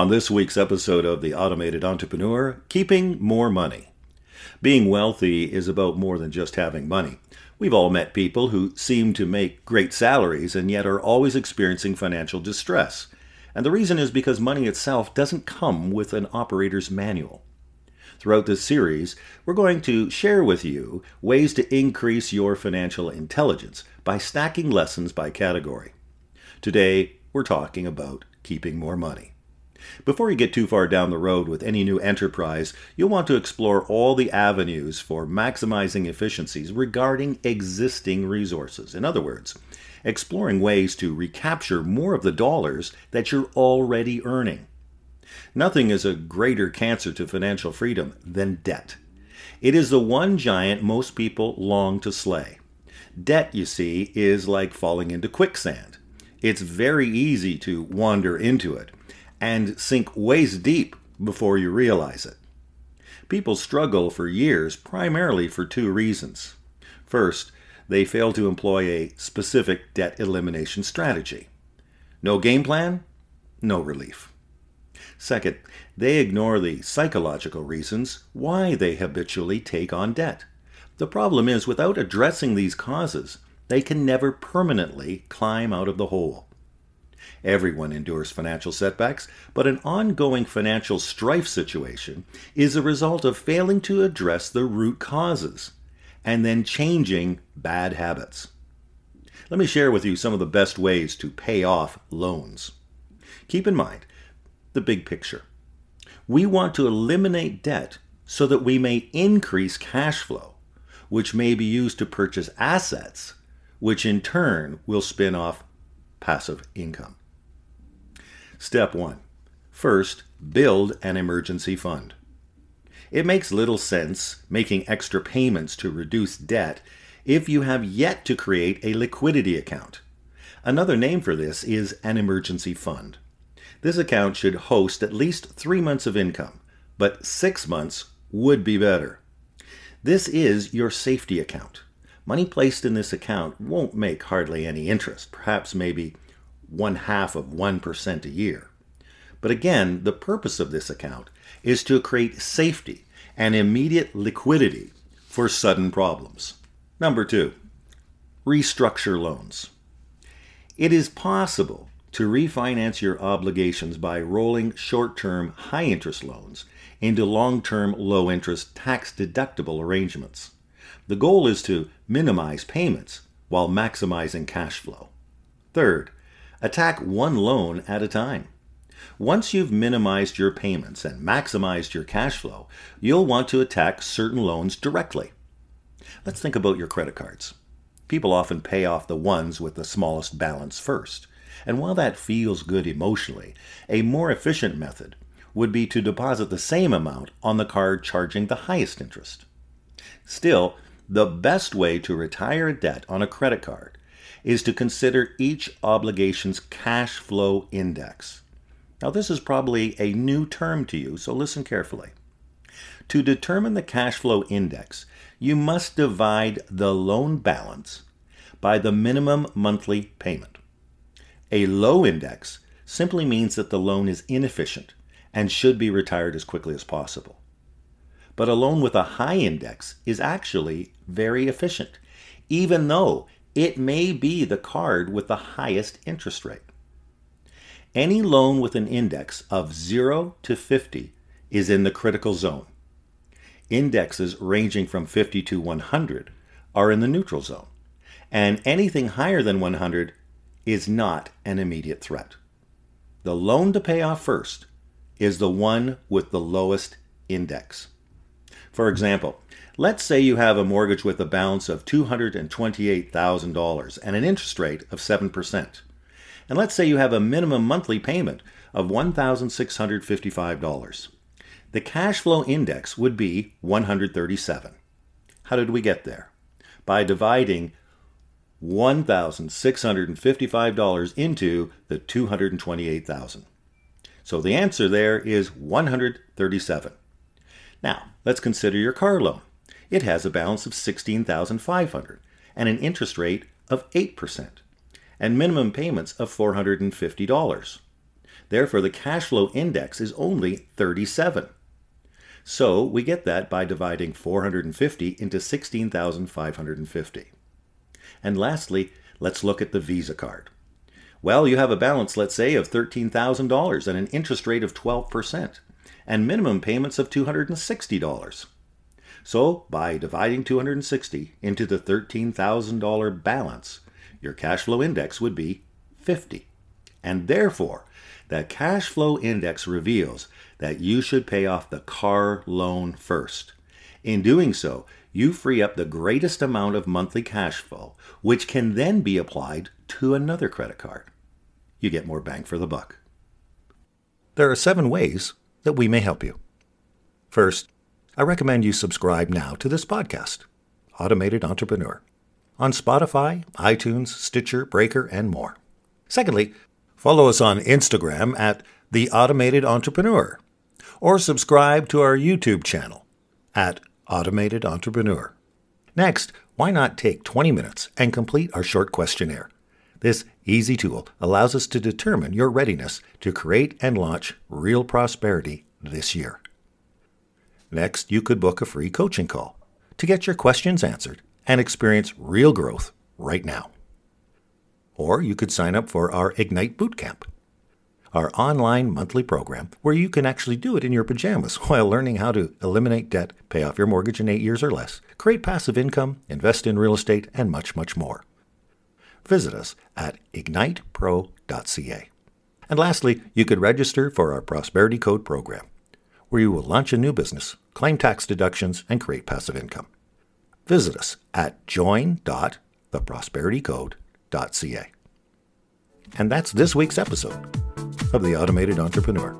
On this week's episode of The Automated Entrepreneur, keeping more money. Being wealthy is about more than just having money. We've all met people who seem to make great salaries and yet are always experiencing financial distress. And the reason is because money itself doesn't come with an operator's manual. Throughout this series, we're going to share with you ways to increase your financial intelligence by stacking lessons by category. Today, we're talking about keeping more money. Before you get too far down the road with any new enterprise, you'll want to explore all the avenues for maximizing efficiencies regarding existing resources. In other words, exploring ways to recapture more of the dollars that you're already earning. Nothing is a greater cancer to financial freedom than debt. It is the one giant most people long to slay. Debt, you see, is like falling into quicksand. It's very easy to wander into it and sink waist deep before you realize it. People struggle for years primarily for two reasons. First, they fail to employ a specific debt elimination strategy. No game plan, no relief. Second, they ignore the psychological reasons why they habitually take on debt. The problem is, without addressing these causes, they can never permanently climb out of the hole. Everyone endures financial setbacks, but an ongoing financial strife situation is a result of failing to address the root causes and then changing bad habits. Let me share with you some of the best ways to pay off loans. Keep in mind the big picture. We want to eliminate debt so that we may increase cash flow, which may be used to purchase assets, which in turn will spin off passive income. Step one: first, build an emergency fund. It makes little sense making extra payments to reduce debt if you have yet to create a liquidity account. Another name for this is an emergency fund. This account should host at least three months of income, but six months would be better. This is your safety account. Money placed in this account won't make hardly any interest, perhaps maybe one half of 1% a year. But again, the purpose of this account is to create safety and immediate liquidity for sudden problems. Number two, restructure loans. It is possible to refinance your obligations by rolling short term high interest loans into long term low interest tax deductible arrangements. The goal is to minimize payments while maximizing cash flow. Third, attack one loan at a time. Once you've minimized your payments and maximized your cash flow, you'll want to attack certain loans directly. Let's think about your credit cards. People often pay off the ones with the smallest balance first. And while that feels good emotionally, a more efficient method would be to deposit the same amount on the card charging the highest interest. Still, the best way to retire a debt on a credit card is to consider each obligation's cash flow index. Now, this is probably a new term to you, so listen carefully. To determine the cash flow index, you must divide the loan balance by the minimum monthly payment. A low index simply means that the loan is inefficient and should be retired as quickly as possible. But a loan with a high index is actually very efficient, even though it may be the card with the highest interest rate. Any loan with an index of 0 to 50 is in the critical zone. Indexes ranging from 50 to 100 are in the neutral zone, and anything higher than 100 is not an immediate threat. The loan to pay off first is the one with the lowest index. For example, let's say you have a mortgage with a balance of $228,000 and an interest rate of 7%. And let's say you have a minimum monthly payment of $1,655. The cash flow index would be 137. How did we get there? By dividing $1,655 into the 228,000. So the answer there is 137. Now, let's consider your car loan. It has a balance of 16,500 and an interest rate of 8% and minimum payments of $450. Therefore, the cash flow index is only 37. So we get that by dividing 450 into 16,550. And lastly, let's look at the Visa card. Well, you have a balance, let's say, of $13,000 and an interest rate of 12%, and minimum payments of $260. So, by dividing 260 into the $13,000 balance, your cash flow index would be 50. And therefore, the cash flow index reveals that you should pay off the car loan first. In doing so, you free up the greatest amount of monthly cash flow, which can then be applied to another credit card. You get more bang for the buck. There are seven ways that we may help you. First, I recommend you subscribe now to this podcast, Automated Entrepreneur, on Spotify, iTunes, Stitcher, Breaker, and more. Secondly, follow us on Instagram at The Automated Entrepreneur, or subscribe to our YouTube channel at Automated Entrepreneur. Next, why not take 20 minutes and complete our short questionnaire? This easy tool allows us to determine your readiness to create and launch real prosperity this year. Next, you could book a free coaching call to get your questions answered and experience real growth right now. Or you could sign up for our Ignite Bootcamp, our online monthly program where you can actually do it in your pajamas while learning how to eliminate debt, pay off your mortgage in eight years or less, create passive income, invest in real estate, and much, much more. Visit us at ignitepro.ca. And lastly, you could register for our Prosperity Code program where you will launch a new business, claim tax deductions, and create passive income. Visit us at join.theprosperitycode.ca. And that's this week's episode of The Automated Entrepreneur.